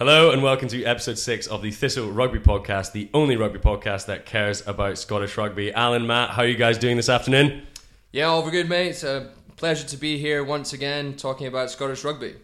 Hello and welcome to episode six of the Thistle Rugby Podcast, the only rugby podcast that cares about Scottish rugby. Alan, Matt, how are you guys doing this afternoon? Yeah, all good, mate. It's a pleasure to be here once again talking about Scottish rugby.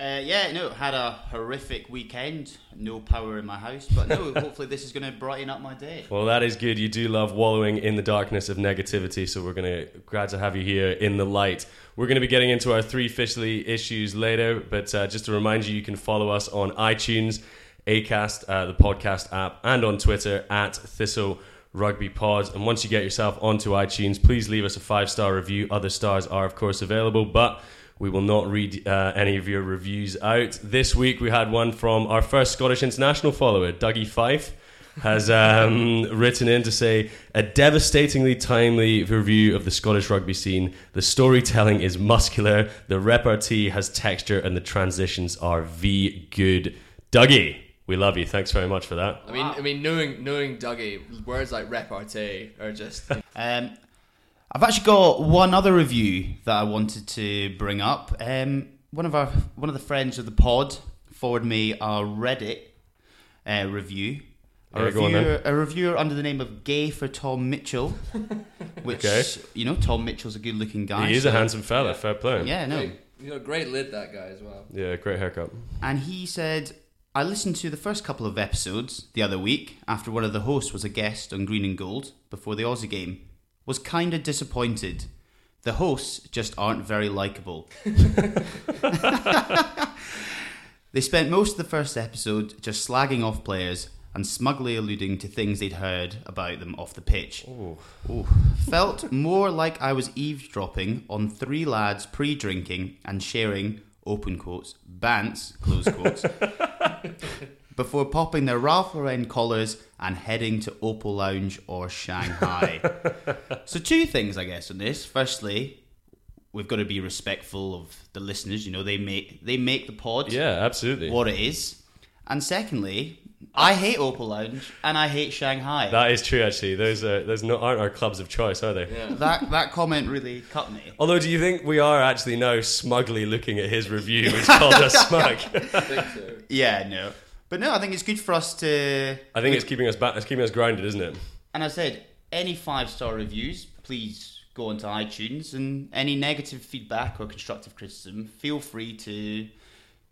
Uh, yeah, no, had a horrific weekend. No power in my house, but no, hopefully this is going to brighten up my day. Well, that is good. You do love wallowing in the darkness of negativity, so we're going to glad to have you here in the light. We're going to be getting into our three officially issues later, but uh, just to remind you, you can follow us on iTunes, Acast, uh, the podcast app, and on Twitter at Thistle Rugby Pod. And once you get yourself onto iTunes, please leave us a five star review. Other stars are, of course, available, but we will not read uh, any of your reviews out. This week we had one from our first Scottish international follower, Dougie Fife, has um, written in to say a devastatingly timely review of the Scottish rugby scene. The storytelling is muscular, the repartee has texture, and the transitions are v good. Dougie, we love you. Thanks very much for that. I mean, I mean, knowing knowing Dougie, words like repartee are just. Um, I've actually got one other review that I wanted to bring up. Um, one of our one of the friends of the pod forwarded me a Reddit uh, review. A Yeah, go on reviewer, a reviewer under the name of Gay for Tom Mitchell, which Okay. you know Tom Mitchell's a good-looking guy. he is a handsome fella, fair play. Yeah, no. Hey, you got a great lid, that guy as well. Yeah, great haircut. And he said, I listened to the first couple of episodes the other week after one of the hosts was a guest on Green and Gold before the Aussie game. Was kind of disappointed. The hosts just aren't very likable. they spent most of the first episode just slagging off players and smugly alluding to things they'd heard about them off the pitch. Ooh. Felt more like I was eavesdropping on three lads pre drinking and sharing, open quotes, bants, close quotes, before popping their Ralph Lauren collars and heading to Opal Lounge or Shanghai. so, two things, I guess, on this. Firstly, we've got to be respectful of the listeners. You know, they make they make the pod Yeah, absolutely. what it is. And secondly, I hate Opal Lounge and I hate Shanghai. That is true, actually. Those are those not, aren't our clubs of choice, are they? that that comment really cut me. Although, do you think we are actually now smugly looking at his review, which called us smug? I think so. Yeah, no. But no, I think it's good for us to. I think it's keeping us back. It's keeping us grounded, isn't it? And I said, any five star reviews, please go onto iTunes, and any negative feedback or constructive criticism, feel free to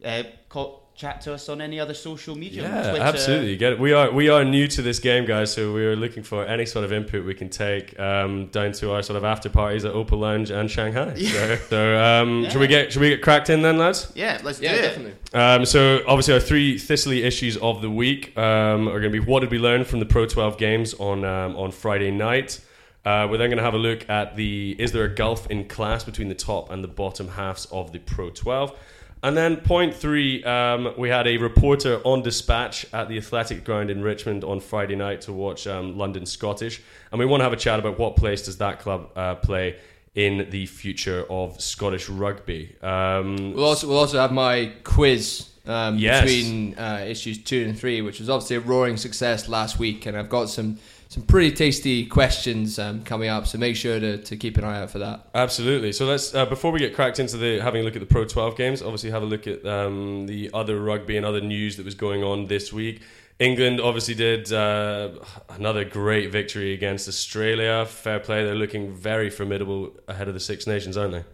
uh, call, chat to us on any other social media. Yeah, Twitter. absolutely. Get it. We are we are new to this game, guys. So we are looking for any sort of input we can take um, down to our sort of after parties at Opal Lounge and Shanghai. So, so um, Yeah. should we get should we get cracked in then, lads? Yeah, let's Yeah, do it. definitely. Um, so obviously our three Thistly issues of the week um, are going to be what did we learn from the Pro 12 games on um, on Friday night. Uh, we're then going to have a look at the is there a gulf in class between the top and the bottom halves of the Pro 12. And then point three, um, we had a reporter on dispatch at the Athletic Ground in Richmond on Friday night to watch um, London Scottish, and we want to have a chat about what place does that club uh, play in the future of Scottish rugby. Um, We'll also we'll also have my quiz um, Yes. between uh, issues two and three, which was obviously a roaring success last week, and I've got some some pretty tasty questions um, coming up. So make sure to, to keep an eye out for that. Absolutely. So let's uh, before we get cracked into the having a look at the Pro 12 games, obviously have a look at um, the other rugby and other news that was going on this week. England obviously did uh, another great victory against Australia. Fair play. They're looking very formidable ahead of the Six Nations, aren't they?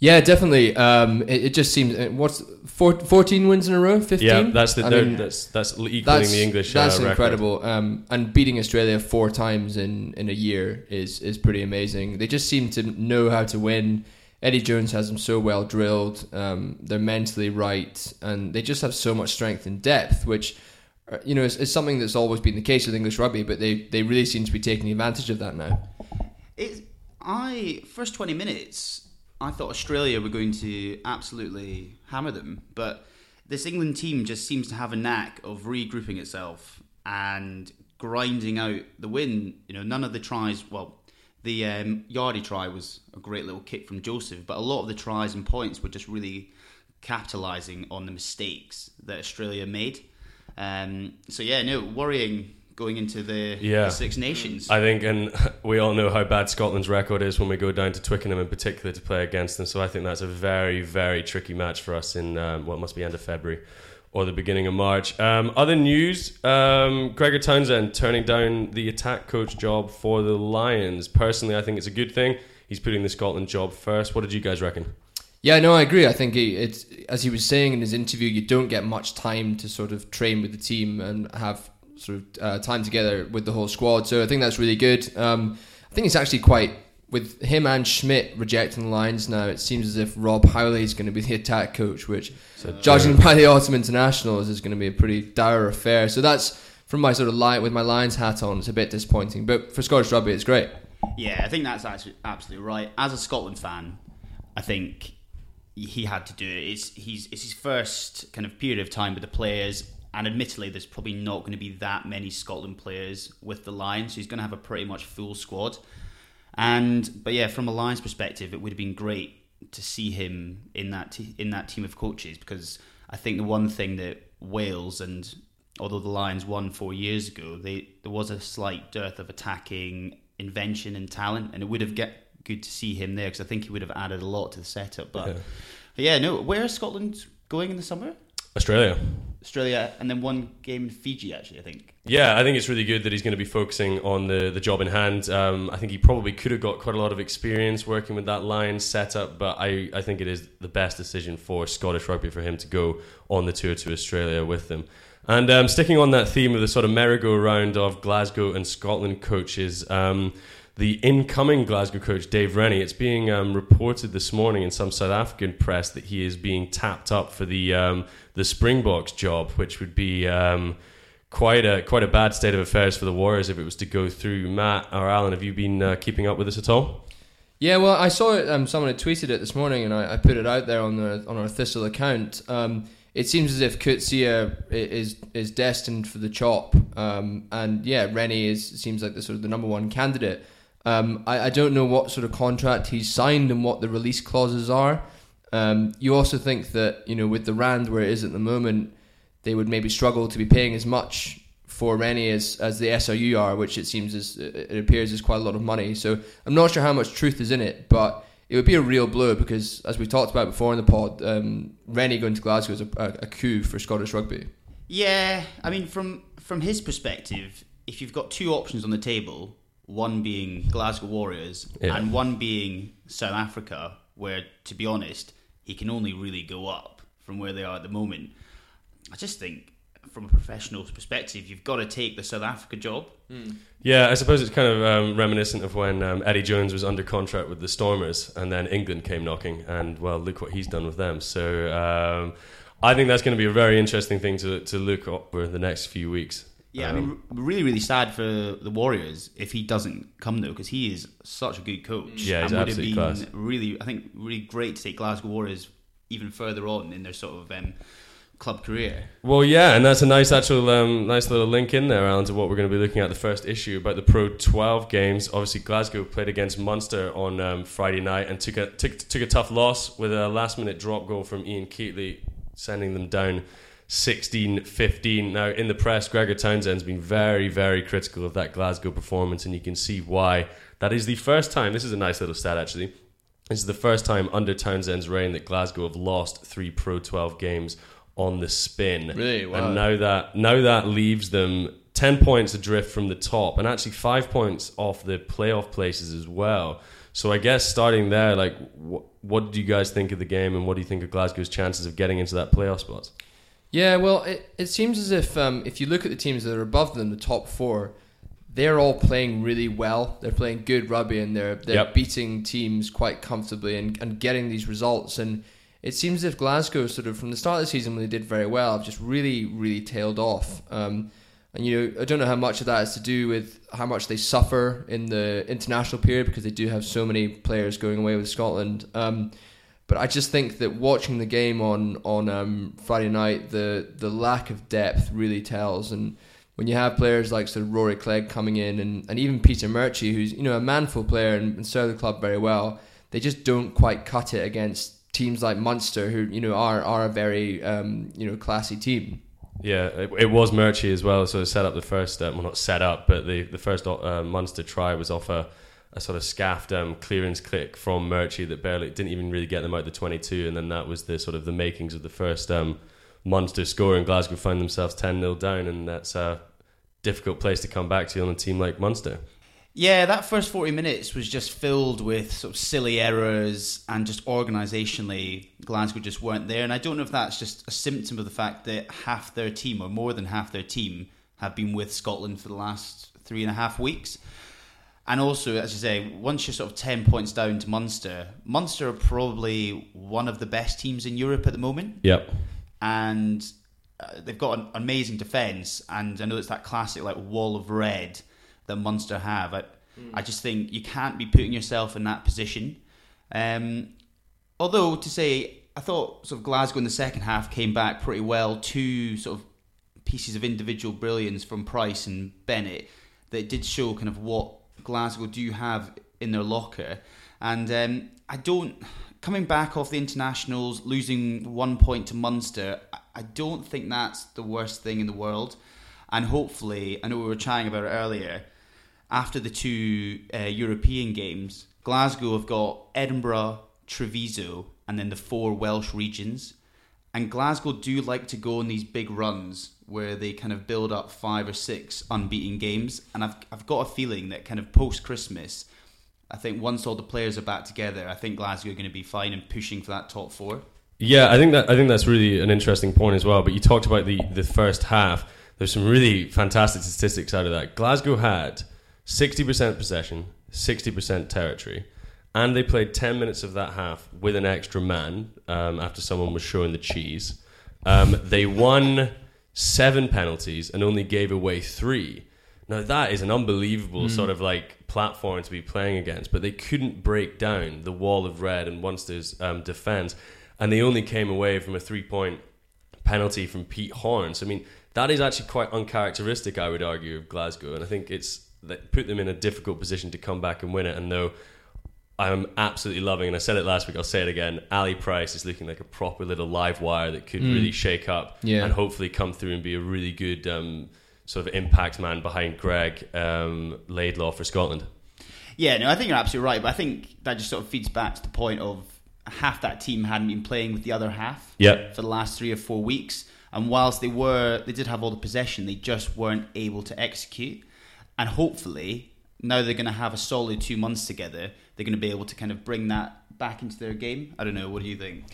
Yeah, definitely. Um, it, it just seems uh, what's four, 14 wins in a row, fifteen. Yeah, that's the I mean, that's that's equaling that's the English. That's uh, incredible. Um, and beating Australia four times in, in a year is is pretty amazing. They just seem to know how to win. Eddie Jones has them so well drilled. Um, they're mentally right, and they just have so much strength and depth, which uh, you know is, is something that's always been the case with English rugby. But they they really seem to be taking advantage of that now. It, I first twenty minutes, I thought Australia were going to absolutely hammer them, but this England team just seems to have a knack of regrouping itself and grinding out the win. You know, none of the tries. Well, the um, Yarde try was a great little kick from Joseph, but a lot of the tries and points were just really capitalising on the mistakes that Australia made. Um, so yeah, no worrying going into the, Yeah. the Six Nations. I think, and we all know how bad Scotland's record is when we go down to Twickenham in particular to play against them. So I think that's a very, very tricky match for us in um, what must be end of February or the beginning of March. Um, other news: um, Gregor Townsend turning down the attack coach job for the Lions. Personally, I think it's a good thing. He's putting the Scotland job first. What did you guys reckon? Yeah, no, I agree. I think he, it's as he was saying in his interview, you don't get much time to sort of train with the team and have sort of uh, time together with the whole squad. So I think that's really good. Um, I think it's actually quite with him and Schmidt rejecting the Lions now. It seems as if Rob Howley is going to be the attack coach, which, so judging by the Autumn Internationals, is going to be a pretty dire affair. So that's from my sort of line with my Lions hat on. It's a bit disappointing, but for Scottish rugby, it's great. Yeah, I think that's actually absolutely right. As a Scotland fan, I think he had to do it. It's he's it's his first kind of period of time with the players, and admittedly, there's probably not going to be that many Scotland players with the Lions. So he's going to have a pretty much full squad. And but yeah, from a Lions perspective, it would have been great to see him in that te- in that team of coaches because I think the one thing that Wales and although the Lions won four years ago, they there was a slight dearth of attacking invention and talent, and it would have get good to see him there because I think he would have added a lot to the setup. But Yeah. but yeah, no, where is Scotland going in the summer? Australia. Australia, and then one game in Fiji. Actually, I think. Yeah, I think it's really good that he's going to be focusing on the, the job in hand. Um, I think he probably could have got quite a lot of experience working with that Lions setup, but I, I think it is the best decision for Scottish rugby for him to go on the tour to Australia with them. And um, sticking on that theme of the sort of merry-go-round of Glasgow and Scotland coaches, um, the incoming Glasgow coach, Dave Rennie, it's being um, reported this morning in some South African press that he is being tapped up for the um, the Springboks job, which would be um, quite a quite a bad state of affairs for the Warriors if it was to go through. Matt or Alan, have you been uh, keeping up with this at all? Yeah, well, I saw it. Um, someone had tweeted it this morning, and I, I put it out there on the on our Thistle account. Um, it seems as if Coetzee is is destined for the chop, um, and yeah, Rennie is seems like the sort of the number one candidate. Um, I, I don't know what sort of contract he's signed and what the release clauses are. Um, you also think that you know with the rand where it is at the moment, they would maybe struggle to be paying as much for Rennie as, as the SRU are, which it seems is it appears is quite a lot of money. So I'm not sure how much truth is in it, but it would be a real blow because, as we talked about before in the pod, um, Rennie going to Glasgow is a, a, a coup for Scottish rugby. Yeah, I mean, from from his perspective, if you've got two options on the table, one being Glasgow Warriors Yeah. and one being South Africa, where to be honest, he can only really go up from where they are at the moment. I just think, from a professional perspective, you've got to take the South Africa job. Yeah, I suppose it's kind of um, reminiscent of when um, Eddie Jones was under contract with the Stormers, and then England came knocking, and well, look what he's done with them. So um, I think that's going to be a very interesting thing to to look over the next few weeks. Yeah, Um, I mean, r- really, really sad for the Warriors if he doesn't come though, because he is such a good coach. Yeah, he's and would have absolutely been class. really, I think, really great to take Glasgow Warriors even further on in their sort of um, club career. Well, yeah, and that's a nice actual, um, nice little link in there, Alan, to what we're going to be looking at the first issue about the Pro 12 games. Obviously, Glasgow played against Munster on um, Friday night and took a took, took a tough loss with a last minute drop goal from Ian Keatley, sending them down 16-15. Now, in the press, Gregor Townsend's been very, very critical of that Glasgow performance, and you can see why. That is the first time. This is a nice little stat, actually. This is the first time under Townsend's reign that Glasgow have lost three Pro 12 games on the spin. Really? Wow. And now that now that leaves them ten points adrift from the top, and actually five points off the playoff places as well. So I guess starting there, like, wh- what do you guys think of the game, and what do you think of Glasgow's chances of getting into that playoff spot? Yeah, well, it, it seems as if um, if you look at the teams that are above them, the top four, they're all playing really well. They're playing good rugby and they're they're Yep. beating teams quite comfortably and, and getting these results. And it seems as if Glasgow, sort of from the start of the season when they did very well, have just really, really tailed off. Um, and you know, I don't know how much of that is to do with how much they suffer in the international period because they do have so many players going away with Scotland. Um, but I just think that watching the game on on um, Friday night, the the lack of depth really tells. And when you have players like sort of Rory Clegg coming in, and, and even Peter Murchie, who's you know a manful player and, and the club very well, they just don't quite cut it against teams like Munster, who you know are are a very um, you know classy team. Yeah, it, it was Murchie as well. So set up the first, uh, well, not set up, but the the first uh, Munster try was off a, a sort of scaffed um, clearance click from Murchie that barely didn't even really get them out the twenty two, and then that was the sort of the makings of the first um, Munster score. And Glasgow found themselves ten 0 down, and that's a difficult place to come back to on a team like Munster. Yeah, that first 40 minutes was just filled with sort of silly errors and just organisationally, Glasgow just weren't there. And I don't know if that's just a symptom of the fact that half their team, or more than half their team, have been with Scotland for the last three and a half weeks. And also, as you say, once you're sort of 10 points down to Munster, Munster are probably one of the best teams in Europe at the moment Yep. and uh, they've got an amazing defence. And I know it's that classic like wall of red that Munster have. I, I just think you can't be putting yourself in that position. Um, although to say, I thought sort of Glasgow in the second half came back pretty well. Two sort of pieces of individual brilliance from Price and Bennett that did show kind of what Glasgow do have in their locker. And um, I don't coming back off the internationals, losing one point to Munster. I- don't think that's the worst thing in the world. And hopefully, I know we were chatting about it earlier. After the two uh, European games, Glasgow have got Edinburgh, Treviso, and then the four Welsh regions. And Glasgow do like to go on these big runs where they kind of build up five or six unbeaten games. And I've, I've got a feeling that kind of post Christmas, I think once all the players are back together, I think Glasgow are going to be fine and pushing for that top four. Yeah, I think that I think that's really an interesting point as well. But you talked about the the first half. There's some really fantastic statistics out of that. Glasgow had 60% possession, 60% territory, and they played 10 minutes of that half with an extra man um, after someone was showing the cheese. Um, they won seven penalties and only gave away three. Now that is an unbelievable sort of like platform to be playing against, but they couldn't break down the wall of red and Munster's um, defense, and they only came away from a three-point penalty from Pete Horns. I mean, that is actually quite uncharacteristic, I would argue, of Glasgow, and I think it's that put them in a difficult position to come back and win it. And though I'm absolutely loving, and I said it last week, I'll say it again. Ali Price is looking like a proper little live wire that could really shake up Yeah. and hopefully come through and be a really good um, sort of impact man behind Greg um, Laidlaw for Scotland. Yeah, no, I think you're absolutely right, but I think that just sort of feeds back to the point of half that team hadn't been playing with the other half Yep. for the last three or four weeks. And whilst they were, they did have all the possession, they just weren't able to execute. And hopefully, now they're going to have a solid two months together, they're going to be able to kind of bring that back into their game. I don't know. What do you think?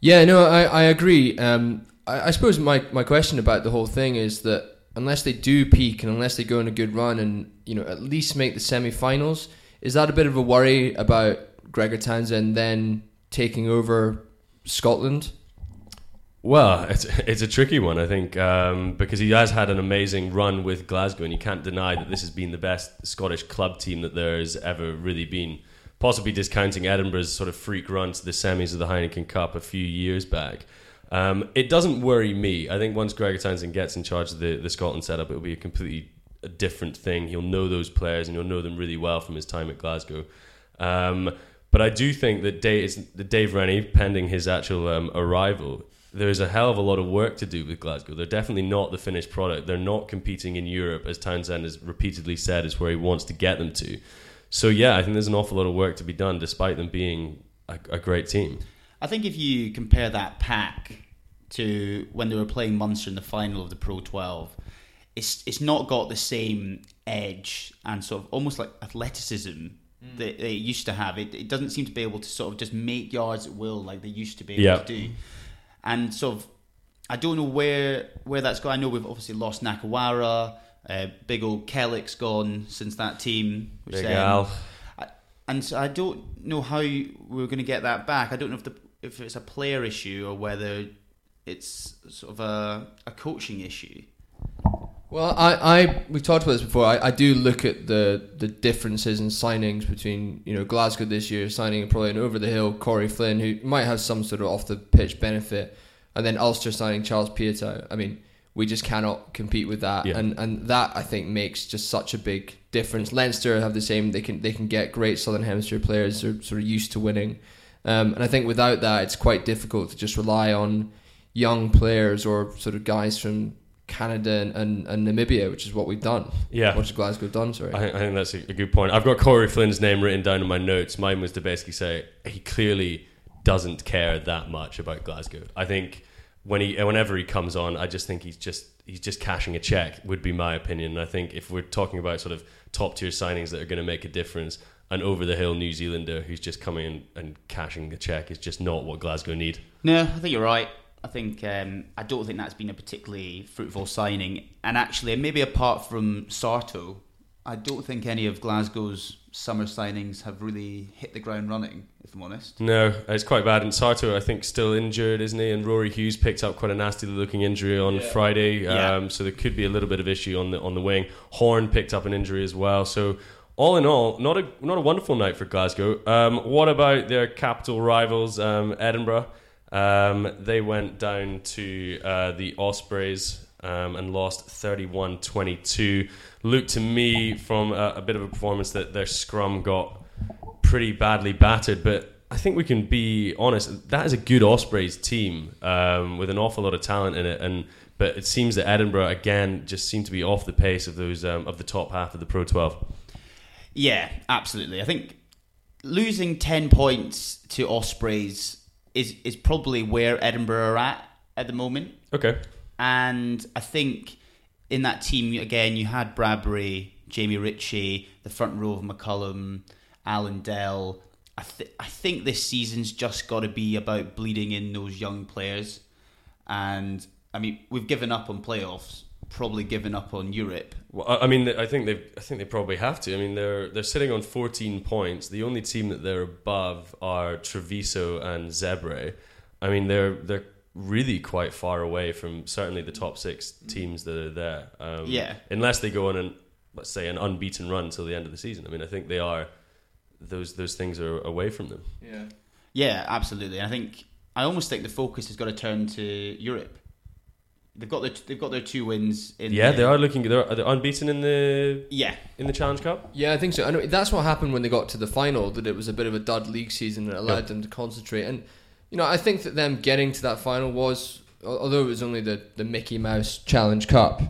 Yeah, no, I, I agree. Um, I, I suppose my, my question about the whole thing is that unless they do peak and unless they go on a good run and you know at least make the semi-finals, is that a bit of a worry about Gregor Townsend then taking over Scotland? Well, it's it's a tricky one, I think, um, because he has had an amazing run with Glasgow, and you can't deny that this has been the best Scottish club team that there has ever really been. Possibly discounting Edinburgh's sort of freak run to the semis of the Heineken Cup a few years back. Um, it doesn't worry me. I think once Gregor Townsend gets in charge of the, the Scotland setup, it'll be a completely a different thing. He'll know those players and he'll know them really well from his time at Glasgow. Um, but I do think that Dave, Dave Rennie, pending his actual um, arrival, there's a hell of a lot of work to do with Glasgow. They're definitely not the finished product. They're not competing in Europe, as Townsend has repeatedly said, is where he wants to get them to. So yeah, I think there's an awful lot of work to be done, despite them being a, a great team. I think if you compare that pack to when they were playing Munster in the final of the Pro 12, it's it's not got the same edge and sort of almost like athleticism mm. that they used to have. It, it doesn't seem to be able to sort of just make yards at will like they used to be able Yeah. to do. And sort of, I don't know where where that's gone. I know we've obviously lost Nakarawa. Uh, big old Kellock's gone since that team. Which, Big um, Al. I, and so I don't know how you- we're going to get that back. I don't know if the if it's a player issue or whether it's sort of a, a coaching issue. Well, I, I we've talked about this before. I, I do look at the the differences in signings between you know Glasgow this year signing probably an over the hill Corey Flynn who might have some sort of off the pitch benefit, and then Ulster signing Charles Piutau. I mean, we just cannot compete with that, Yeah. and and that I think makes just such a big difference. Leinster have the same. They can they can get great Southern Hemisphere players. They're sort of used to winning, um, and I think without that, it's quite difficult to just rely on young players or sort of guys from Canada and, and, and Namibia, which is what we've done. Yeah. What has Glasgow done, sorry. I, think- I think that's a, a good point. I've got Corey Flynn's name written down in my notes. Mine was to basically say he clearly doesn't care that much about Glasgow. I think when he, whenever he comes on, I just think he's just he's just cashing a check. Would be my opinion. And I think if we're talking about sort of top tier signings that are going to make a difference, an over the hill New Zealander who's just coming in and cashing the check is just not what Glasgow need. No, I think you're right. I think um, I don't think that's been a particularly fruitful signing. And actually, maybe apart from Sarto, I don't think any of Glasgow's summer signings have really hit the ground running. If I'm honest. No, it's quite bad. And Sarto, I think, still injured, isn't he? And Rory Hughes picked up quite a nasty looking injury on Friday, Yeah. um, so there could be a little bit of issue on the on the wing. Horne picked up an injury as well. So all in all, not a not a wonderful night for Glasgow. Um, what about their capital rivals, um, Edinburgh? Um, they went down to uh, the Ospreys um, and lost 31 22. Looked to me from a, a bit of a performance that their scrum got pretty badly battered, but I think we can be honest. That is a good Ospreys team um, with an awful lot of talent in it, and but it seems that Edinburgh again just seemed to be off the pace of those um, of the top half of the Pro 12. Yeah, absolutely. I think losing ten points to Ospreys is is probably where Edinburgh are at at the moment. Okay, And I think in that team again, you had Bradbury, Jamie Ritchie, the front row of McCallum, Alan Dell. I, th- I think this season's just got to be about bleeding in those young players. And I mean, we've given up on playoffs, probably given up on Europe. well, I I mean, I think they I think they probably have to. I mean, they're they're sitting on 14 points. The only team that they're above are Treviso and Zebre. I mean, they're they're really quite far away from certainly the top six teams that are there. Um, Yeah. unless they go on an let's say an unbeaten run till the end of the season. I mean, I think they are those those things are away from them. yeah. Yeah, absolutely. I think I almost think the focus has got to turn to Europe. They've got their they've got their two wins in. Yeah, the- they are looking. They're, are they unbeaten in the Yeah, in the Challenge Cup. Yeah, I think so. I know that's what happened when they got to the final. That it was a bit of a dud league season that allowed Yeah. them to concentrate. And you know, I think that them getting to that final was, although it was only the, the Mickey Mouse Challenge Cup,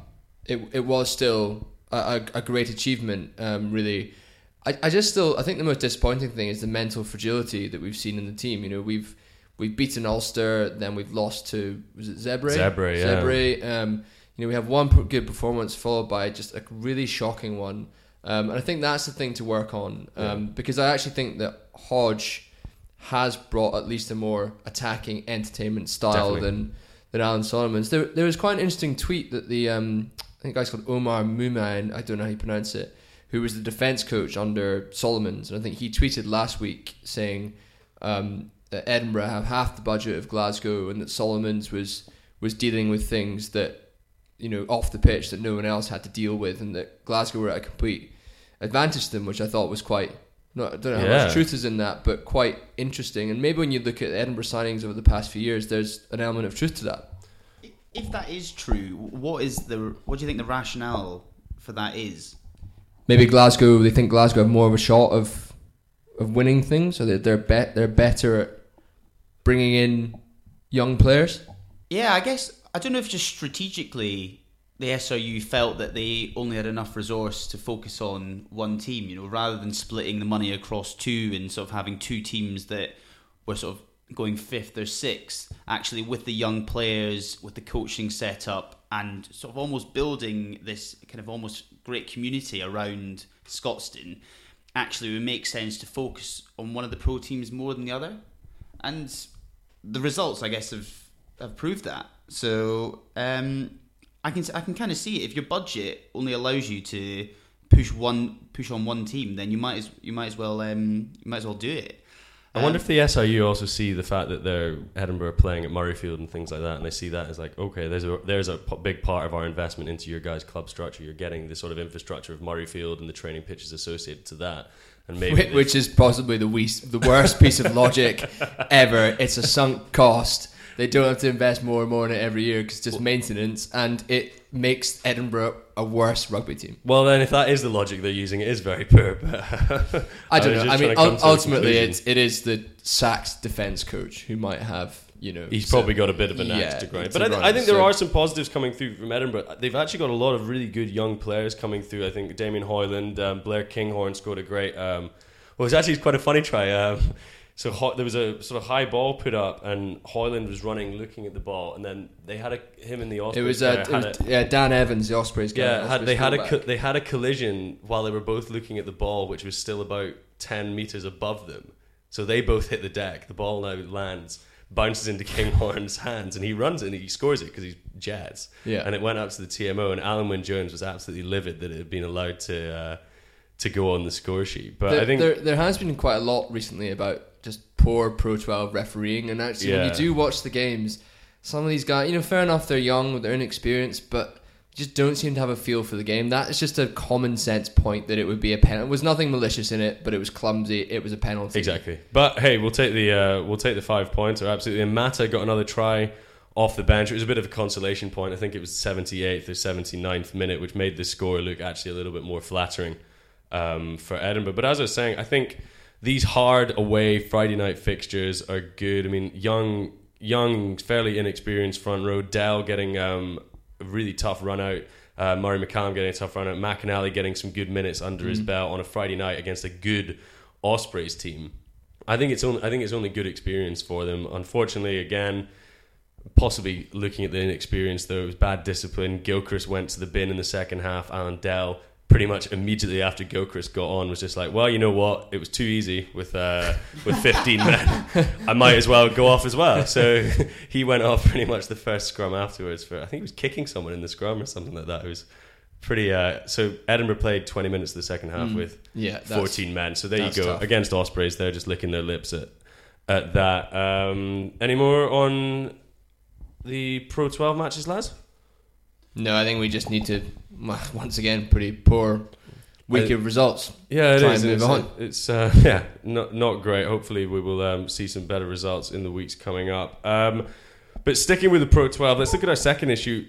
it it was still a, a, a great achievement. Um, really, I, I just still I think the most disappointing thing is the mental fragility that we've seen in the team. You know, we've we've beaten Ulster, then we've lost to was it Zebre? Zebre, yeah. Zebre. Um, you know, we have one good performance followed by just a really shocking one. Um, and I think that's the thing to work on um, because I actually think that Hodge has brought at least a more attacking entertainment style Definitely. than than Alan Solomons. There, there was quite an interesting tweet that the um, I think guy's called Omar Mouneimne, I don't know how you pronounce it, who was the defense coach under Solomons, and I think he tweeted last week saying um, that Edinburgh have half the budget of Glasgow, and that Solomons was was dealing with things that you know off the pitch that no one else had to deal with, and that Glasgow were at a complete advantage to them, which I thought was quite. Not, I don't know how Yeah. much truth is in that, but quite interesting. And maybe when you look at the Edinburgh signings over the past few years, there's an element of truth to that. If that is true, what is the what do you think the rationale for that is? Maybe Glasgow. They think Glasgow have more of a shot of of winning things, so that they're bet they're better at bringing in young players. Yeah, I guess I don't know if just strategically the SRU felt that they only had enough resource to focus on one team, you know, rather than splitting the money across two and sort of having two teams that were sort of going fifth or sixth, actually with the young players, with the coaching setup and sort of almost building this kind of almost great community around Scotstoun, actually it would make sense to focus on one of the pro teams more than the other. And the results, I guess, have have proved that. So um, I can I can kind of see it. If your budget only allows you to push one push on one team, then you might as you might as well um, you might as well do it. I wonder Um, if the SRU also see the fact that they're Edinburgh playing at Murrayfield and things like that, and they see that as like, okay, there's a there's a p- big part of our investment into your guys' club structure. You're getting the sort of infrastructure of Murrayfield and the training pitches associated to that, and maybe Whi- which is possibly the weast, the worst piece of logic ever. It's a sunk cost. They don't have to invest more and more in it every year because it's just maintenance, and it makes Edinburgh a worse rugby team. well, then if that is the logic they're using, it is very poor. But I don't was know. I mean, trying to come ul- to a ultimately, it's it is the Sachs defense coach who might have you know. He's probably got a bit of an axe to grind. But I, grind, I think there so- are some positives coming through from Edinburgh. They've actually got a lot of really good young players coming through. I think Damien Hoyland, um, Blair Kinghorn scored a great. Um, well, it was actually quite a funny try. Um, so Ho- there was a sort of high ball put up, and Hoyland was running, looking at the ball, and then they had a him in the It Ospreys was, player uh, it was a- yeah, Dan Evans, the Ospreys guy. yeah, had, they had a co- they had a collision while they were both looking at the ball, which was still about ten meters above them. So they both hit the deck. The ball now lands, bounces into Kinghorn's hands, and he runs it and he scores it because he's Jets. Yeah. and it went up to the TMO, and Alun Wyn Jones was absolutely livid that it had been allowed to uh, to go on the score sheet. But there, I think there, there has been quite a lot recently about poor Pro 12 refereeing, and actually, when you do watch the games, some of these guys, you know, fair enough, they're young, they're inexperienced, but just don't seem to have a feel for the game. That is just a common sense point that it would be a penalty. There was nothing malicious in it, but it was clumsy. It was a penalty. Exactly. But hey, we'll take the uh, we'll take the five points. Or absolutely. And Mata got another try off the bench. It was a bit of a consolation point. I think it was 78th or 79th minute, which made the score look actually a little bit more flattering um, for Edinburgh. But as I was saying, I think these hard away Friday night fixtures are good. I mean, young, young, fairly inexperienced front row. Dell getting um, a really tough run out. Uh, Murray McCallum getting a tough run out. McInally getting some good minutes under his belt on a Friday night against a good Ospreys team. I think it's only I think it's only good experience for them. Unfortunately, again, possibly looking at the inexperience though, it was bad discipline. Gilchrist went to the bin in the second half. Alan Dell pretty much immediately after Gilchrist got on was just like, well, you know what? It was too easy with uh, with 15 men. I might as well go off as well. So he went off pretty much the first scrum afterwards. For I think he was kicking someone in the scrum or something like that. It was pretty. Uh, so Edinburgh played 20 minutes of the second half with Yeah, 14 men. So there you go tough. against Ospreys. They're just licking their lips at at that. Um, any more on the Pro 12 matches, lads? No, I think we just need to, once again, pretty poor week I- of results. Yeah, it Try is. and move it's, on. It's uh, yeah, not not great. Hopefully, we will um, see some better results in the weeks coming up. Um, but sticking with the Pro 12, let's look at our second issue.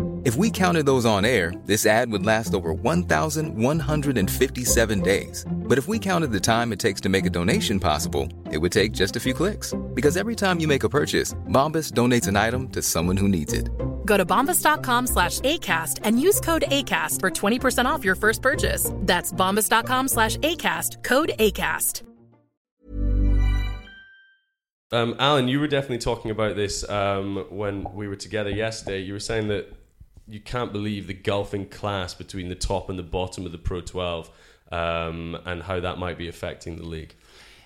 If we counted those on air, this ad would last over 1,157 days. But if we counted the time it takes to make a donation possible, it would take just a few clicks. Because every time you make a purchase, Bombas donates an item to someone who needs it. Go to bombas.com slash ACAST and use code ACAST for 20% off your first purchase. That's bombas.com slash ACAST, code ACAST. Um, Alan, you were definitely talking about this um, when we were together yesterday. You were saying that you can't believe the gulfing class between the top and the bottom of the Pro 12 um, and how that might be affecting the league.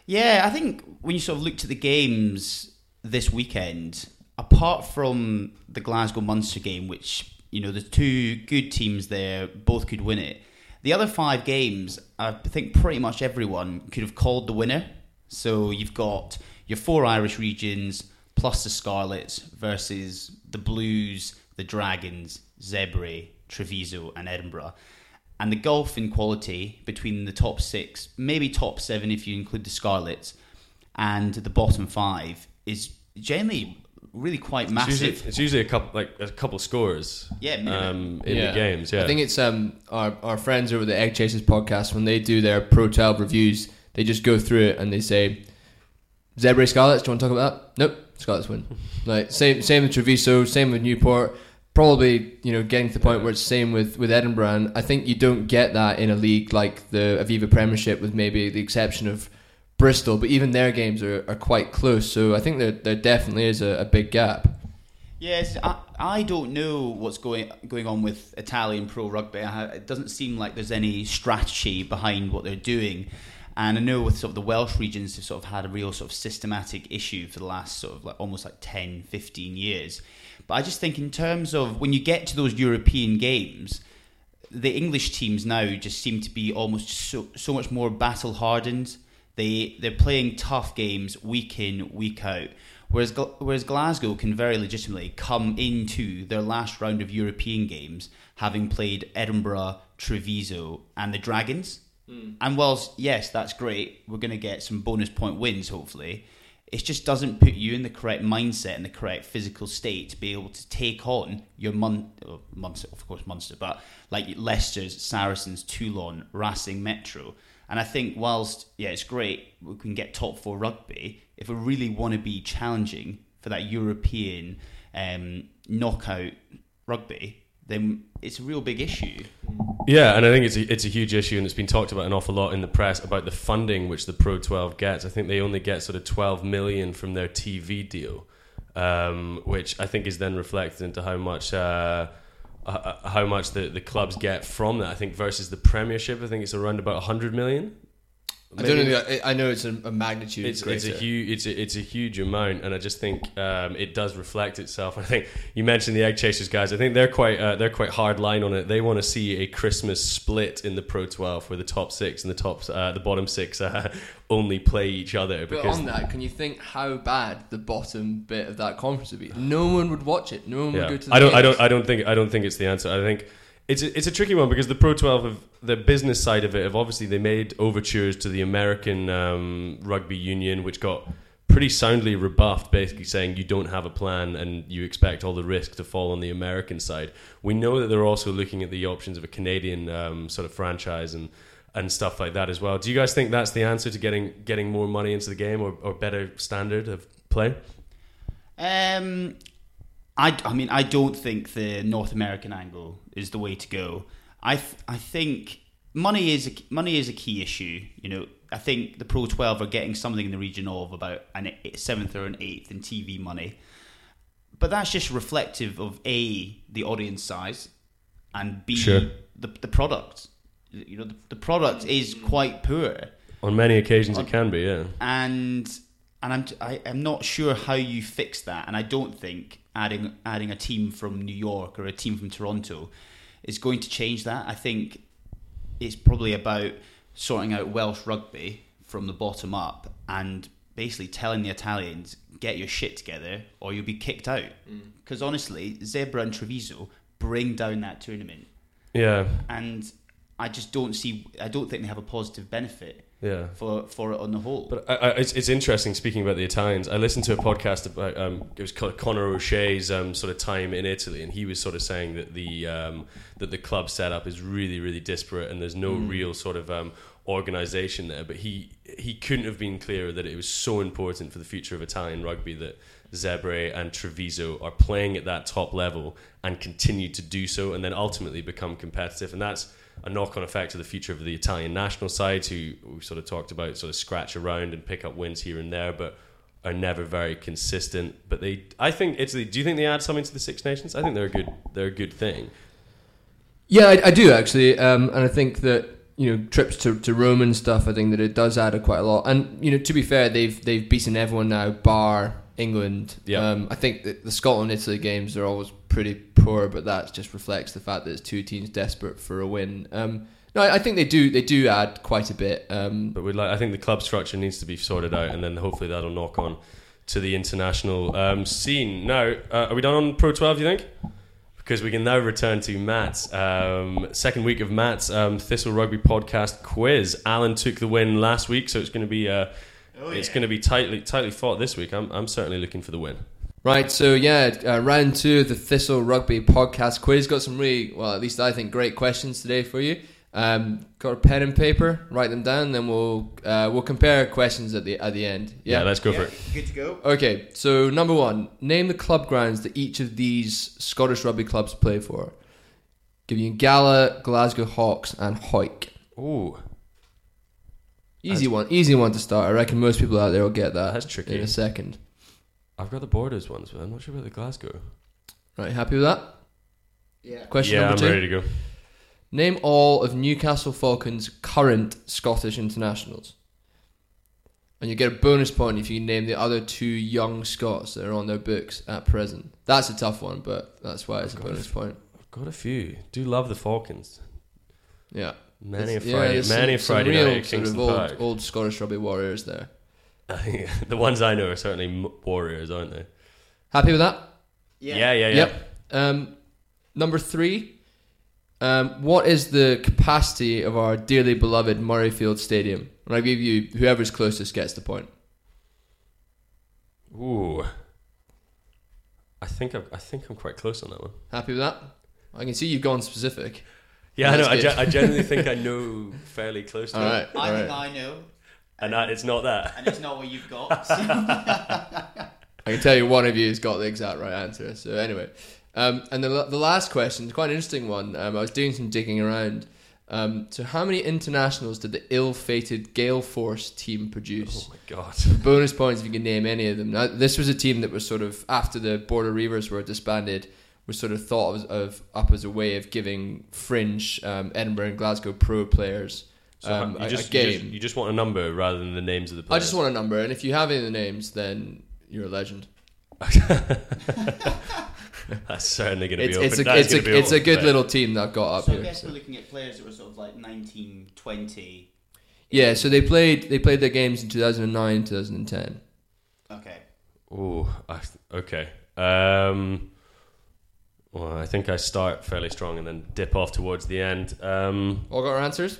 Yeah, I think when you sort of looked at the games this weekend, apart from the Glasgow Munster game, which you know the two good teams there both could win it, the other five games, I think pretty much everyone could have called the winner. So you've got your four Irish regions plus the Scarlets versus the Blues, the Dragons, Zebre, Treviso, and Edinburgh. And the gulf in quality between the top six, maybe top seven if you include the Scarlets, and the bottom five is generally really quite It's massive. usually, it's usually a couple like a couple scores. Yeah, um, in the games. Yeah, I think it's um our, our friends over the Egg Chasers podcast when they do their Pro 12 reviews, they just go through it and they say, Zebre Scarlets, do you want to talk about that? Nope, Scarlets win. like same same with Treviso, same with Newport. Probably you know getting to the point where it's same with with Edinburgh, and I think you don't get that in a league like the Aviva Premiership, with maybe the exception of Bristol, but even their games are, are quite close. So I think there there definitely is a, a big gap. Yes, I, I don't know what's going going on with Italian pro rugby. I, it doesn't seem like there's any strategy behind what they're doing. And I know with sort of the Welsh regions, they've sort of had a real sort of systematic issue for the last sort of like almost like 10, 15 years. But I just think in terms of when you get to those European games, the English teams now just seem to be almost so, so much more battle hardened. They they're playing tough games week in week out. Whereas whereas Glasgow can very legitimately come into their last round of European games having played Edinburgh, Treviso, and the Dragons. Hmm. And whilst yes, that's great, we're going to get some bonus point wins hopefully. It just doesn't put you in the correct mindset and the correct physical state to be able to take on your Mun- oh, Munster, of course Munster, but like Leicester's, Saracens, Toulon, Racing, Metro. And I think whilst yeah, it's great we can get top four rugby. If we really want to be challenging for that European um, knockout rugby, then it's a real big issue. Yeah, and I think it's a, it's a huge issue, and it's been talked about an awful lot in the press about the funding which the Pro 12 gets. I think they only get sort of 12 million from their TV deal, um, which I think is then reflected into how much uh, uh, how much the, the clubs get from that. I think versus the Premiership, I think it's around about 100 million. I don't know. I- know it's a, magnitude. It's, it's a huge it's a, it's a huge amount, and I just think um, it does reflect itself. I think you mentioned the Egg Chasers guys. I think they're quite uh, they're quite hard line on it. They want to see a Christmas split in the Pro 12 where the top six and the top uh, the bottom six uh, only play each other. But on that, can you think how bad the bottom bit of that conference would be? No one would watch it. No one yeah, would go to. The I don't I don't I don't think I don't think it's the answer. I think. It's a, it's a tricky one because the Pro 12 of the business side of it have obviously they made overtures to the American um, rugby union which got pretty soundly rebuffed basically saying you don't have a plan and you expect all the risk to fall on the American side. We know that they're also looking at the options of a Canadian um, sort of franchise and and stuff like that as well. Do you guys think that's the answer to getting getting more money into the game or, or better standard of play? Um, I, I mean, I don't think the North American angle is the way to go. I, th- I think money is a, money is a key issue. You know, I think the Pro 12 are getting something in the region of about an eight- seventh or an eighth in TV money, but that's just reflective of a the audience size, and b Sure. the the product. You know, the, the product is quite poor On many occasions it can be, yeah. and and I'm I, I'm not sure how you fix that, and I don't think adding adding a team from New York or a team from Toronto is going to change that. I think it's probably about sorting out Welsh rugby from the bottom up and basically telling the Italians get your shit together or you'll be kicked out. Mm. Because honestly, Zebre and Treviso bring down that tournament Yeah. and I just don't see. I don't think they have a positive benefit Yeah. for for it on the whole. But I, I, it's, it's interesting speaking about the Italians. I listened to a podcast about um, it was called Conor O'Shea's um, sort of time in Italy, and he was sort of saying that the um, that the club setup is really really disparate, and there's no real sort of um, organization there. But he he couldn't have been clearer that it was so important for the future of Italian rugby that Zebre and Treviso are playing at that top level and continue to do so, and then ultimately become competitive, and that's a knock-on effect to the future of the Italian national side, who we sort of talked about, sort of scratch around and pick up wins here and there, but are never very consistent. But they, I think Italy. Do you think they add something to the Six Nations? I think they're a good. They're a good thing. Yeah, I, I do actually, um, and I think that you know trips to, to Rome and stuff. I think that it does add a quite a lot. And you know, to be fair, they've they've beaten everyone now, bar England. Yeah. Um, I think the Scotland Italy games are always pretty poor, but that just reflects the fact that it's two teams desperate for a win. Um, no, I, I think they do they do add quite a bit. Um, But we'd like. I think the club structure needs to be sorted out, and then hopefully that'll knock on to the international um, scene. Now, uh, are we done on Pro 12? You think? Because we can now return to Matt's um, second week of Matt's um, Thistle Rugby podcast quiz. Alan took the win last week, so it's going to be uh, it's going to be tightly tightly fought this week. I'm I'm certainly looking for the win. Right, so yeah, uh, round two of the Thistle Rugby podcast quiz. Got some really, well, at least I think, great questions today for you. Um, got a pen and paper, write them down, then we'll uh, we'll compare questions at the at the end. Yeah, Yeah, let's go for it. good to go. Okay, so number one, name the club grounds that each of these Scottish rugby clubs play for. Give you Gala, Glasgow Hawks, and Hawick. Ooh, Easy one, easy one to start. I reckon most people out there will get that. That's tricky. In a second. I've got the Borders ones, but I'm not sure about the Glasgow. Right, happy with that? Yeah. Question yeah, number I'm two. ready to go. Name all of Newcastle Falcons' current Scottish internationals. And you get a bonus point if you name the other two young Scots that are on their books at present. That's a tough one, but that's why it's a bonus point. I've got a few. Do love the Falcons. Yeah. Many a It's- Friday, there's many a some- some Friday real night at sort of old, Park. old Scottish rugby warriors there. The ones I know are certainly warriors, aren't they? Happy with that? Yeah, yeah, yeah. Yep. Um, number three. Um, what is the capacity of our dearly beloved Murrayfield Stadium? And I give you whoever's closest gets the point. Ooh. I think I've, I think I'm quite close on that one. Happy with that? I can see you've gone specific. Yeah, I know. I, good. ge- I generally think I know fairly close to All it. right. I think right. I know, and that, it's not that. and it's not what you've got. so- I can tell you one of you has got the exact right answer. So anyway, um, and the the last question is quite an interesting one. Um, I was doing some digging around. Um, so how many internationals did the ill-fated Gale Force team produce? Oh my god. Bonus points if you can name any of them. Now, this was a team that was sort of after the Border Reavers were disbanded, was sort of thought of, of up as a way of giving fringe um, Edinburgh and Glasgow pro players So um, you, a, just, a game. You, just, you just want a number rather than the names of the players. I just want a number, and if you have any of the names, then you're a legend. That's certainly going to be It's, open. it's a it's gonna a be it's a good play. little team that got up so I guess so. we're looking at players that were sort of like 19, 20. Yeah, so they played they played their games in 2009, 2010. Okay. Ooh, I, okay. Um, well, I think I start fairly strong and then dip off towards the end. Um, All got our answers?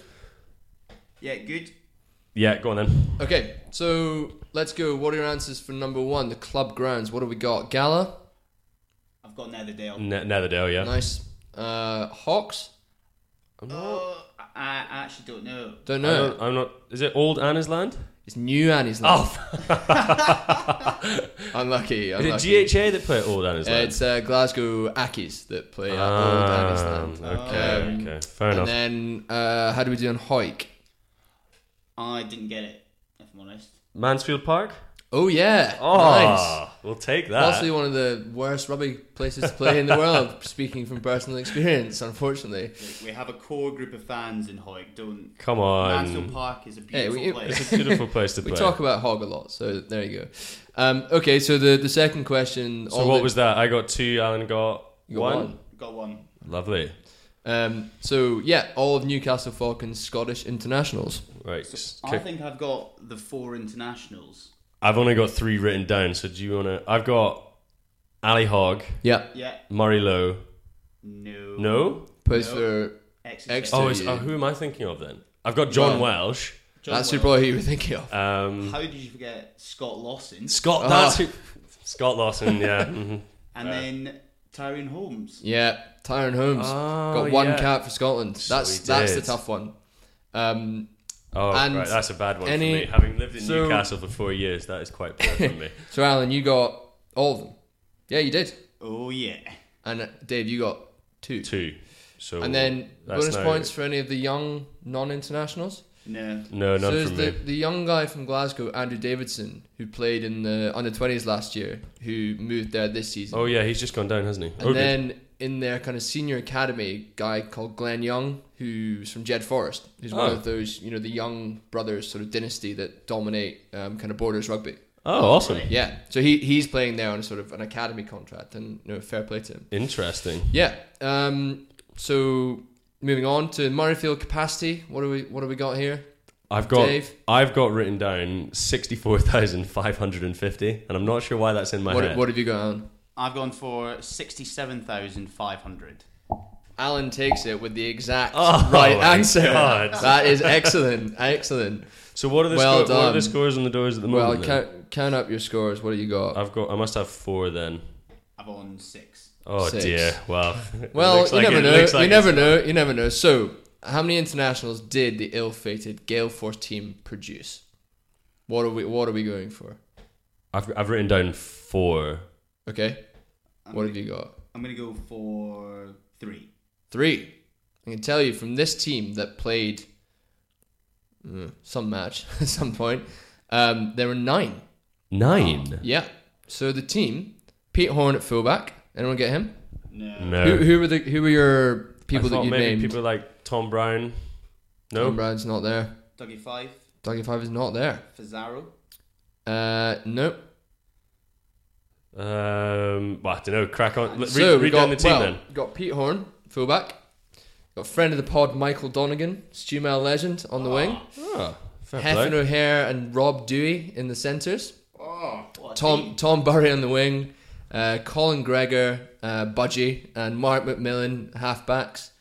Yeah, good. yeah, go on then. Okay, so let's go. What are your answers for number one, the club grounds? What have we got? Gala, I've got Netherdale. Ne- Netherdale, yeah. nice. Uh, Hawks, Oh, I, I actually don't know. don't I know. don't, I'm not. Is it Old Anniesland? It's New Anniesland. Oh, unlucky. is it GHA that play at Old Anna's Uh, Land? it's uh, Glasgow Accies that play at Old Anniesland. Ah, okay, Um, okay, fair and enough. then uh, how do we do on Hawick? I didn't get it, if I'm honest. Mansfield Park. Oh yeah, Oh, nice. we'll take that. Possibly one of the worst rugby places to play in the world. speaking from personal experience, unfortunately. We have a core group of fans in Hawick. Don't. Come on, Mansfield Park is a Hey, beautiful we- place. it's a beautiful place to We play. We talk about Hog a lot, so there you go. Um, okay, so the, the second question. so what the- was that? I got two. Alan got, You got one. one. Got one. Lovely. Um, so yeah, all of Newcastle Falcons Scottish internationals. Right. just I think I've got the four internationals. I've only got three written down. So do you want to? I've got Ali Hogg, Yeah, Yeah. Murray Lowe. No. No. plays No. for Exeter. Oh, is, oh, who am I thinking of then? I've got John Well- Welsh. John That's who probably you were thinking of. Um, How did you forget Scott Lawson? Scott. Oh. That's who. Scott Lawson. Yeah. mhm. And then Tyrone Holmes. Yeah, Tyrone Holmes Oh, got one yeah. cap for Scotland. So That's that's the tough one. Um, Oh, And right. That's a bad one any- for me. Having lived in so- Newcastle for four years, that is quite poor from me. so Alan, you got all of them. Yeah, you did. Oh yeah. And uh, Dave, you got two. Two. So And then bonus now- points for any of the young non-internationals. No. No, so none there's from the, me. the young guy from Glasgow, Andrew Davidson, who played in the under twenties last year, who moved there this season. Oh yeah, he's just gone down, hasn't he? And oh, good. Then in their kind of senior academy, guy called Glenn Young, who's from Jed Forest, who's one Oh. of those you know the young brothers sort of dynasty that dominate um, kind of borders rugby. oh, awesome. Yeah, so he he's playing there on sort of an academy contract, and you know fair play to him. Interesting. Yeah. Um. So moving on to Murrayfield capacity, what do we what do we got here? I've got Dave? I've got written down sixty four thousand five hundred and fifty, and I'm not sure why that's in my What, head. what have you got on? I've gone for sixty-seven thousand five hundred. Alan takes it with the exact Oh, right answer. God. That is excellent, excellent. so what are the Well sco- what are the scores on the doors at the Well, moment? then? count, count up your scores. What do you got? I've got I must have four then. I've on six. Oh Six. dear. Well, Well, looks you like never it- know. like you never it's- know. You never know. So, how many internationals did the ill-fated Gale Force team produce? What are we? What are we going for? I've I've written down four. Okay. What have you got? I'm gonna go for three. Three. I can tell you from this team that played uh, some match at some point. Um, there were nine. Nine. Yeah. So the team, Pete Horne at fullback. Anyone get him? No. No. Who, who were the Who were your people I that you maybe named? people like Tom Brown. No. Tom Brown's not there. Dougie Fife. Dougie Fife is not there. Fazaro. Uh, nope. Um, well, I don't know. Crack on. Read, so we read got down the team well, then. got Pete Horne, fullback. Got friend of the pod Michael Donegan, Stumel legend on the wing. Oh, fair Hefin play. O'Hare and Rob Dewey in the centres. Oh, Tom team. Tom Burry on the wing. Uh, Colin Gregor, uh, Budgie, and Mark McMillan halfbacks.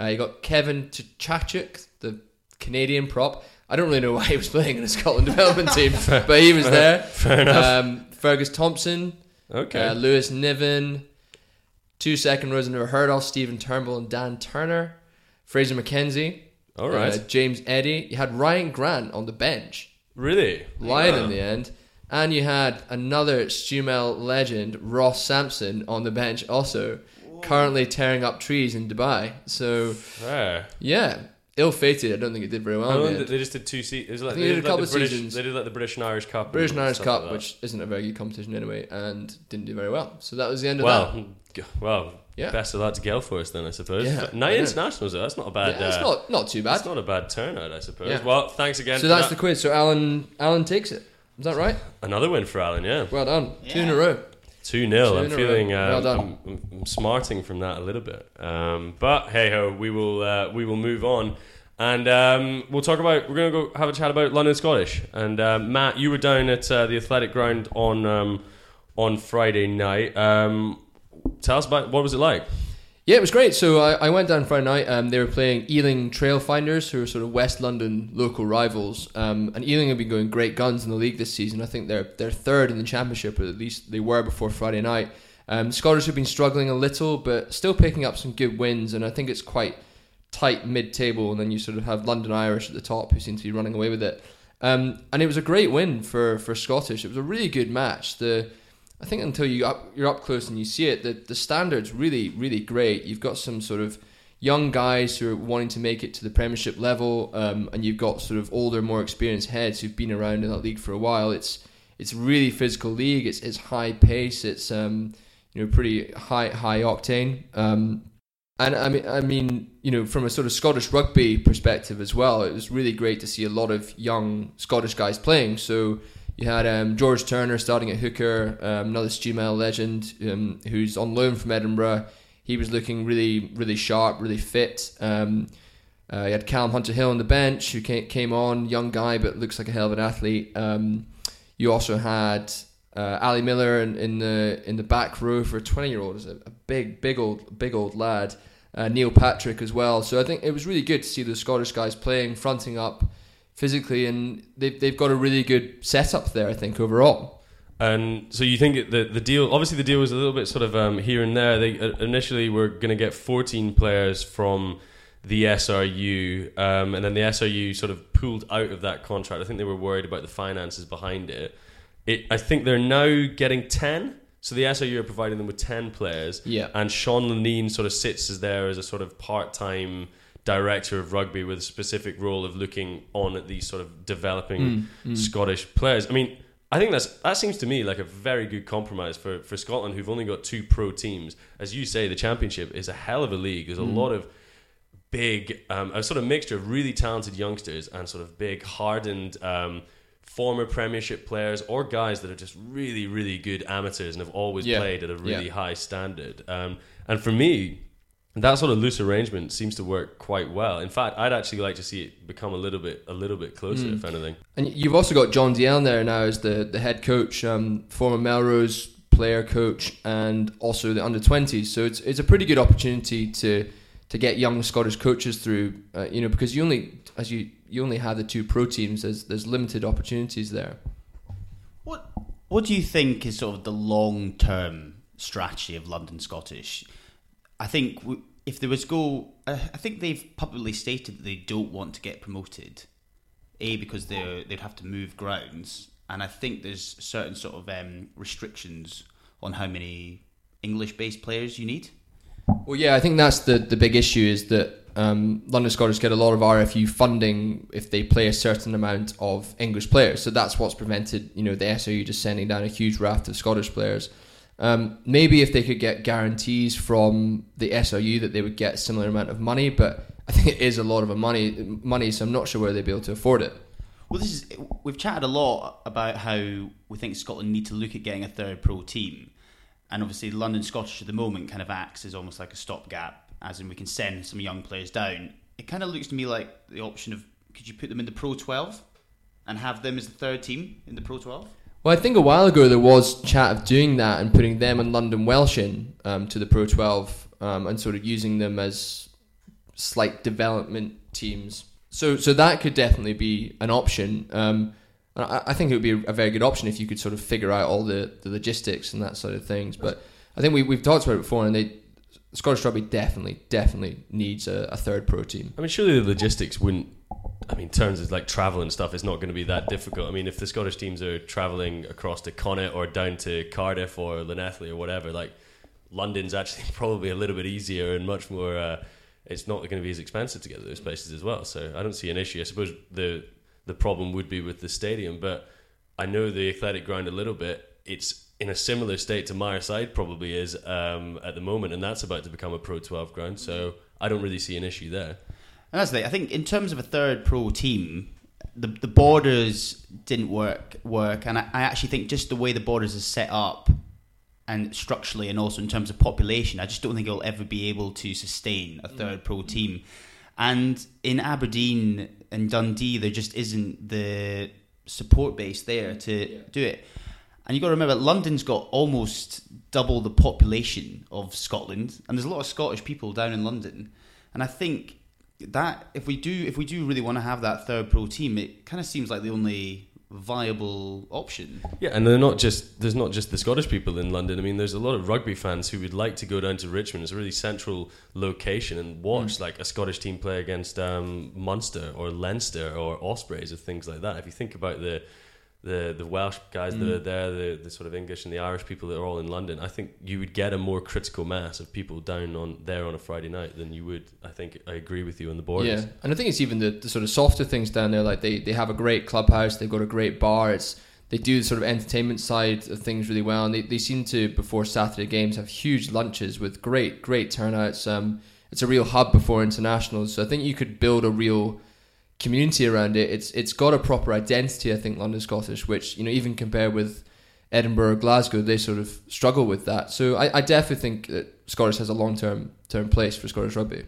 Uh, you got Kevin Tkachuk, the Canadian prop. I don't really know why he was playing in a Scotland development team, but he was there. Fair enough. Um, Fergus Thomson, okay. uh, Lewis Niven, two second rows heard of, Stephen Turnbull and Dan Turner, Fraser McKenzie, All right. uh, James Eddie. You had Ryan Grant on the bench, really? lying in the end, and you had another Stumel legend, Ross Samson, on the bench also, currently tearing up trees in Dubai. So Fair. yeah, ill-fated. I don't think it did very well. How in the long end. they just did two seasons. Like, think they they did did a like couple the British, seasons. They did like the British and Irish Cup. British and and Irish stuff Cup, like that. which isn't a very good competition anyway, and didn't do very well. So that was the end of that. well, g- well, Yeah. best of luck to Gale Force then, I suppose. Yeah, Nine I know. internationals though. That's not a bad. Yeah, it's uh, not not too bad. That's not a bad turnout, I suppose. Yeah. Well, thanks again. So for that's that. the quiz. So Alan Alan takes it. Is that right? another win for Alan. Yeah, Well done. Two in a Yeah. row. Two 0 I'm feeling. Um, Well done. I'm, smarting from that a little bit. Um, but hey ho, we will uh, we will move on. And um, we'll talk about. We're going to go have a chat about London Scottish. And um, Matt, you were down at uh, the Athletic Ground on um, on Friday night. Um, tell us about what was it like. Yeah, it was great. So I, I went down Friday night. Um, they were playing Ealing Trailfinders, who are sort of West London local rivals. Um, and Ealing have been going great guns in the league this season. I think they're they're third in the championship, or at least they were before Friday night. Um, Scottish have been struggling a little, but still picking up some good wins. And I think it's quite tight mid-table. And then you sort of have London Irish at the top, who seem to be running away with it. Um, and it was a great win for for Scottish. It was a really good match. The I think until you up, you're up close and you see it, the the standards really really great. You've got some sort of young guys who are wanting to make it to the Premiership level, um, and you've got sort of older, more experienced heads who've been around in that league for a while. It's it's really physical league. It's it's high pace. It's um you know pretty high high octane. Um, and I mean, I mean, you know, from a sort of Scottish rugby perspective as well, it was really great to see a lot of young Scottish guys playing. So you had um, George Turner starting at hooker, um, another Stumel legend um, who's on loan from Edinburgh. He was looking really, really sharp, really fit. Um, uh, you had Callum Hunter Hill on the bench who came, on, young guy but looks like a hell of an athlete. Um, you also had uh, Ali Miller in, in the in the back row for a twenty year old a, a big big old big old lad. uh, Neil Patrick as well. So I think it was really good to see the Scottish guys playing, fronting up physically, and they've they've got a really good setup there. I think overall. And so you think the the deal? Obviously, the deal was a little bit sort of um, here and there. They uh, initially were going to get 14 players from the SRU, um, and then the SRU sort of pulled out of that contract. I think they were worried about the finances behind it. It, I think they're now getting 10. So the SRU are providing them with 10 players. Yeah. And Sean Lineen sort of sits as there as a sort of part time director of rugby with a specific role of looking on at these sort of developing Mm, Scottish players. I mean, I think that's that seems to me like a very good compromise for, for Scotland, who've only got two pro teams. As you say, the Championship is a hell of a league. There's a Mm. lot of big, um, a sort of mixture of really talented youngsters and sort of big, hardened um, former Premiership players or guys that are just really, really good amateurs and have always Yeah. played at a really Yeah. high standard. Um, and for me, that sort of loose arrangement seems to work quite well. In fact, I'd actually like to see it become a little bit, a little bit closer, Mm. if anything. And you've also got John Dalziel there now as the, the head coach, um, former Melrose player coach, and also the under 20s. So it's it's a pretty good opportunity to to get young Scottish coaches through. Uh, you know, because you only as you you only have the two pro teams. There's there's limited opportunities there. What What do you think is sort of the long term strategy of London Scottish? I think if there was go, uh, I think they've publicly stated that they don't want to get promoted. A because they they'd have to move grounds, and I think there's certain sort of um, restrictions on how many English based players you need. Well, yeah, I think that's the the big issue is that um, London Scottish get a lot of RFU funding if they play a certain amount of English players. So that's what's prevented you know the SRU just sending down a huge raft of Scottish players. Um, maybe if they could get guarantees from the SRU that they would get a similar amount of money, but I think it is a lot of money money, so I'm not sure whether they'd be able to afford it. Well, this is we've chatted a lot about how we think Scotland need to look at getting a third pro team, and obviously London Scottish at the moment kind of acts as almost like a stopgap, as in we can send some young players down. It kind of looks to me like the option of could you put them in the Pro 12 and have them as the third team in the Pro 12? Well, I think a while ago there was chat of doing that and putting them and London Welsh in um, to the Pro 12 um, and sort of using them as slight development teams. So, so that could definitely be an option. Um, I, I think it would be a very good option if you could sort of figure out all the, the logistics and that sort of things. But I think we, we've talked about it before, and they Scottish Rugby definitely, definitely needs a, a third pro team. I mean, surely the logistics wouldn't. I mean, in terms of like travel and stuff, it's not going to be that difficult. I mean, if the Scottish teams are traveling across to Connacht or down to Cardiff or Llanelli or whatever, like London's actually probably a little bit easier and much more. Uh, it's not going to be as expensive to get to those places as well. So I don't see an issue. I suppose the the problem would be with the stadium, but I know the athletic ground a little bit. It's in a similar state to Myreside probably is um, at the moment, and that's about to become a Pro 12 ground. So I don't really see an issue there. And that's the thing. I think in terms of a third pro team, the the borders didn't work work, and I, I actually think just the way the borders are set up, and structurally, and also in terms of population, I just don't think it'll ever be able to sustain a third mm. pro team. And in Aberdeen and Dundee, there just isn't the support base there to do it. And you've got to remember, London's got almost double the population of Scotland, and there's a lot of Scottish people down in London. And I think that if we do, if we do really want to have that third pro team, it kind of seems like the only viable option. Yeah, and they're not just there's not just the Scottish people in London. I mean, there's a lot of rugby fans who would like to go down to Richmond. It's a really central location and watch like a Scottish team play against um, Munster or Leinster or Ospreys or things like that. If you think about the the the Welsh guys that Mm. are there, the, the sort of English and the Irish people that are all in London, I think you would get a more critical mass of people down on there on a Friday night than you would. I think I agree with you on the borders. Yeah, and I think it's even the, the sort of softer things down there. Like they, they have a great clubhouse, they've got a great bar. It's they do the sort of entertainment side of things really well, and they, they seem to before Saturday games have huge lunches with great great turnouts. Um, it's a real hub before internationals, so I think you could build a real community around it. It's it's got a proper identity. I think London Scottish, which you know even compared with Edinburgh, Glasgow, they sort of struggle with that. So I, I definitely think that Scottish has a long term term place for Scottish rugby.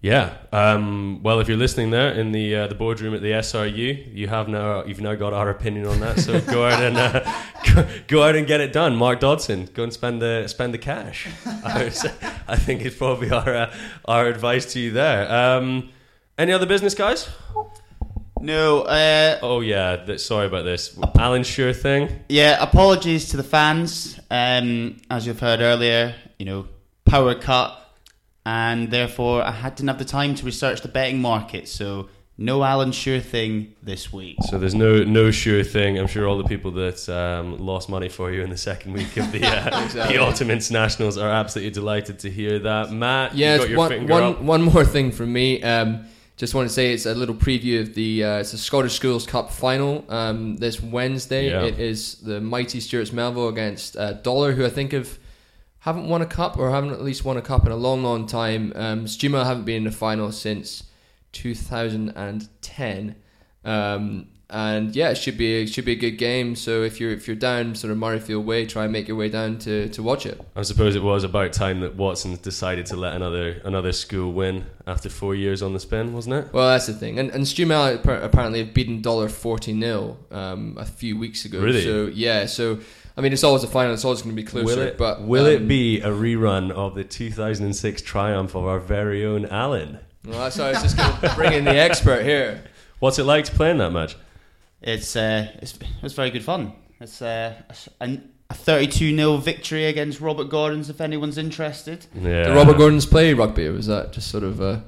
Yeah. Um, well, if you're listening there in the uh, the boardroom at the SRU, you have now you've now got our opinion on that. So go out and uh, go, go out and get it done. Mark Dodson, go and spend the spend the cash. I, say- I think it's probably our uh, our advice to you there. Um, any other business, guys? No, uh, Oh yeah, th- sorry about this. Alan Sure thing. yeah. Apologies to the fans. Um, as you've heard earlier, you know, power cut, and therefore I had didn't have the time to research the betting market. So no Alan Sure thing this week. So there's no no sure thing. I'm sure all the people that um, lost money for you in the second week of the uh, the autumn internationals are absolutely delighted to hear that. Matt, Yeah, you got it's your one, finger one, up. one more thing from me. Um, just want to say it's a little preview of the uh, it's the Scottish Schools Cup final um, this Wednesday. Yeah. It is the mighty Stewart's Melville against uh, Dollar, who I think have haven't won a cup or haven't at least won a cup in a long, long time. Um, Stuma haven't been in the final since 2010. Um, and yeah, it should be it should be a good game. So if you're if you're down sort of Murrayfield way, try and make your way down to, to watch it. I suppose it was about time that Watson decided to let another another school win after four years on the spin, wasn't it? Well, that's the thing, and and Stumel appa- apparently have beaten Dollar forty 0 um, a few weeks ago. Really? So yeah, so I mean, it's always a final. It's always going to be closer. will it? but will um, it be a rerun of the 2006 triumph of our very own Alan? Well, that's why I was just going to bring in the expert here. What's it like to play in that match? It's uh, it's it was very good fun. It's uh, a, a 32 0 victory against Robert Gordon's. If anyone's interested. Yeah, Did Robert Gordon's play rugby, or was that just sort of? Uh,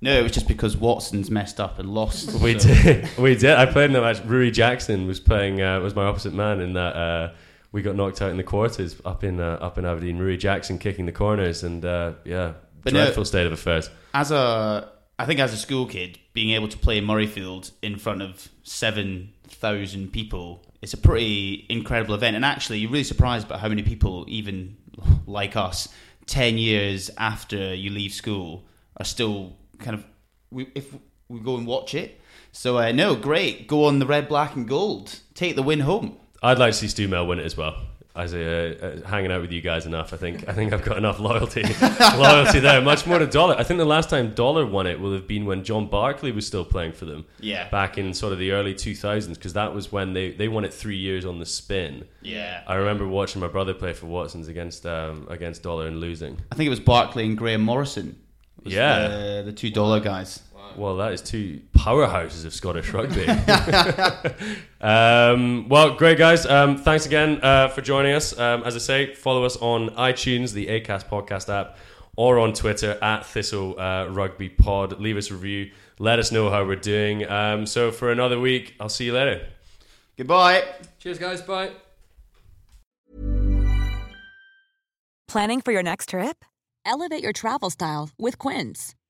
No, it was just because Watson's messed up and lost. We so- did. We did. I played in that match. Ruaridh Jackson was playing. Uh, was my opposite man in that. Uh, we got knocked out in the quarters up in uh, up in Aberdeen. Ruaridh Jackson kicking the corners, and uh, yeah, But no- dreadful state of affairs. As a, I think as a school kid, being able to play in Murrayfield in front of seven thousand people, it's a pretty incredible event. And actually, you're really surprised by how many people, even like us, ten years after you leave school, are still kind of. We, if we go and watch it, so uh, no, great. Go on the red, black, and gold. Take the win home. I'd like to see Stu Mel win it as well. As a, uh, hanging out with you guys enough, I think I think I've got enough loyalty loyalty there. Much more to Dollar. I think the last time Dollar won it will have been when John Barclay was still playing for them. Yeah. back in sort of the early 2000s, because that was when they they won it three years on the spin. Yeah. I remember watching my brother play for Watsons against um, against Dollar and losing. I think it was Barclay and Graham Morrison. was Yeah. the, the two dollar guys. Well, that is two powerhouses of Scottish rugby. um, well, great guys. Um, thanks again uh, for joining us. Um, as I say, follow us on iTunes, the Acast podcast app, or on Twitter at Thistle uh, Rugby Pod. Leave us a review. Let us know how we're doing. Um, so for another week, I'll see you later. Goodbye. cheers, guys. Bye. Planning for your next trip? Elevate your travel style with Quince.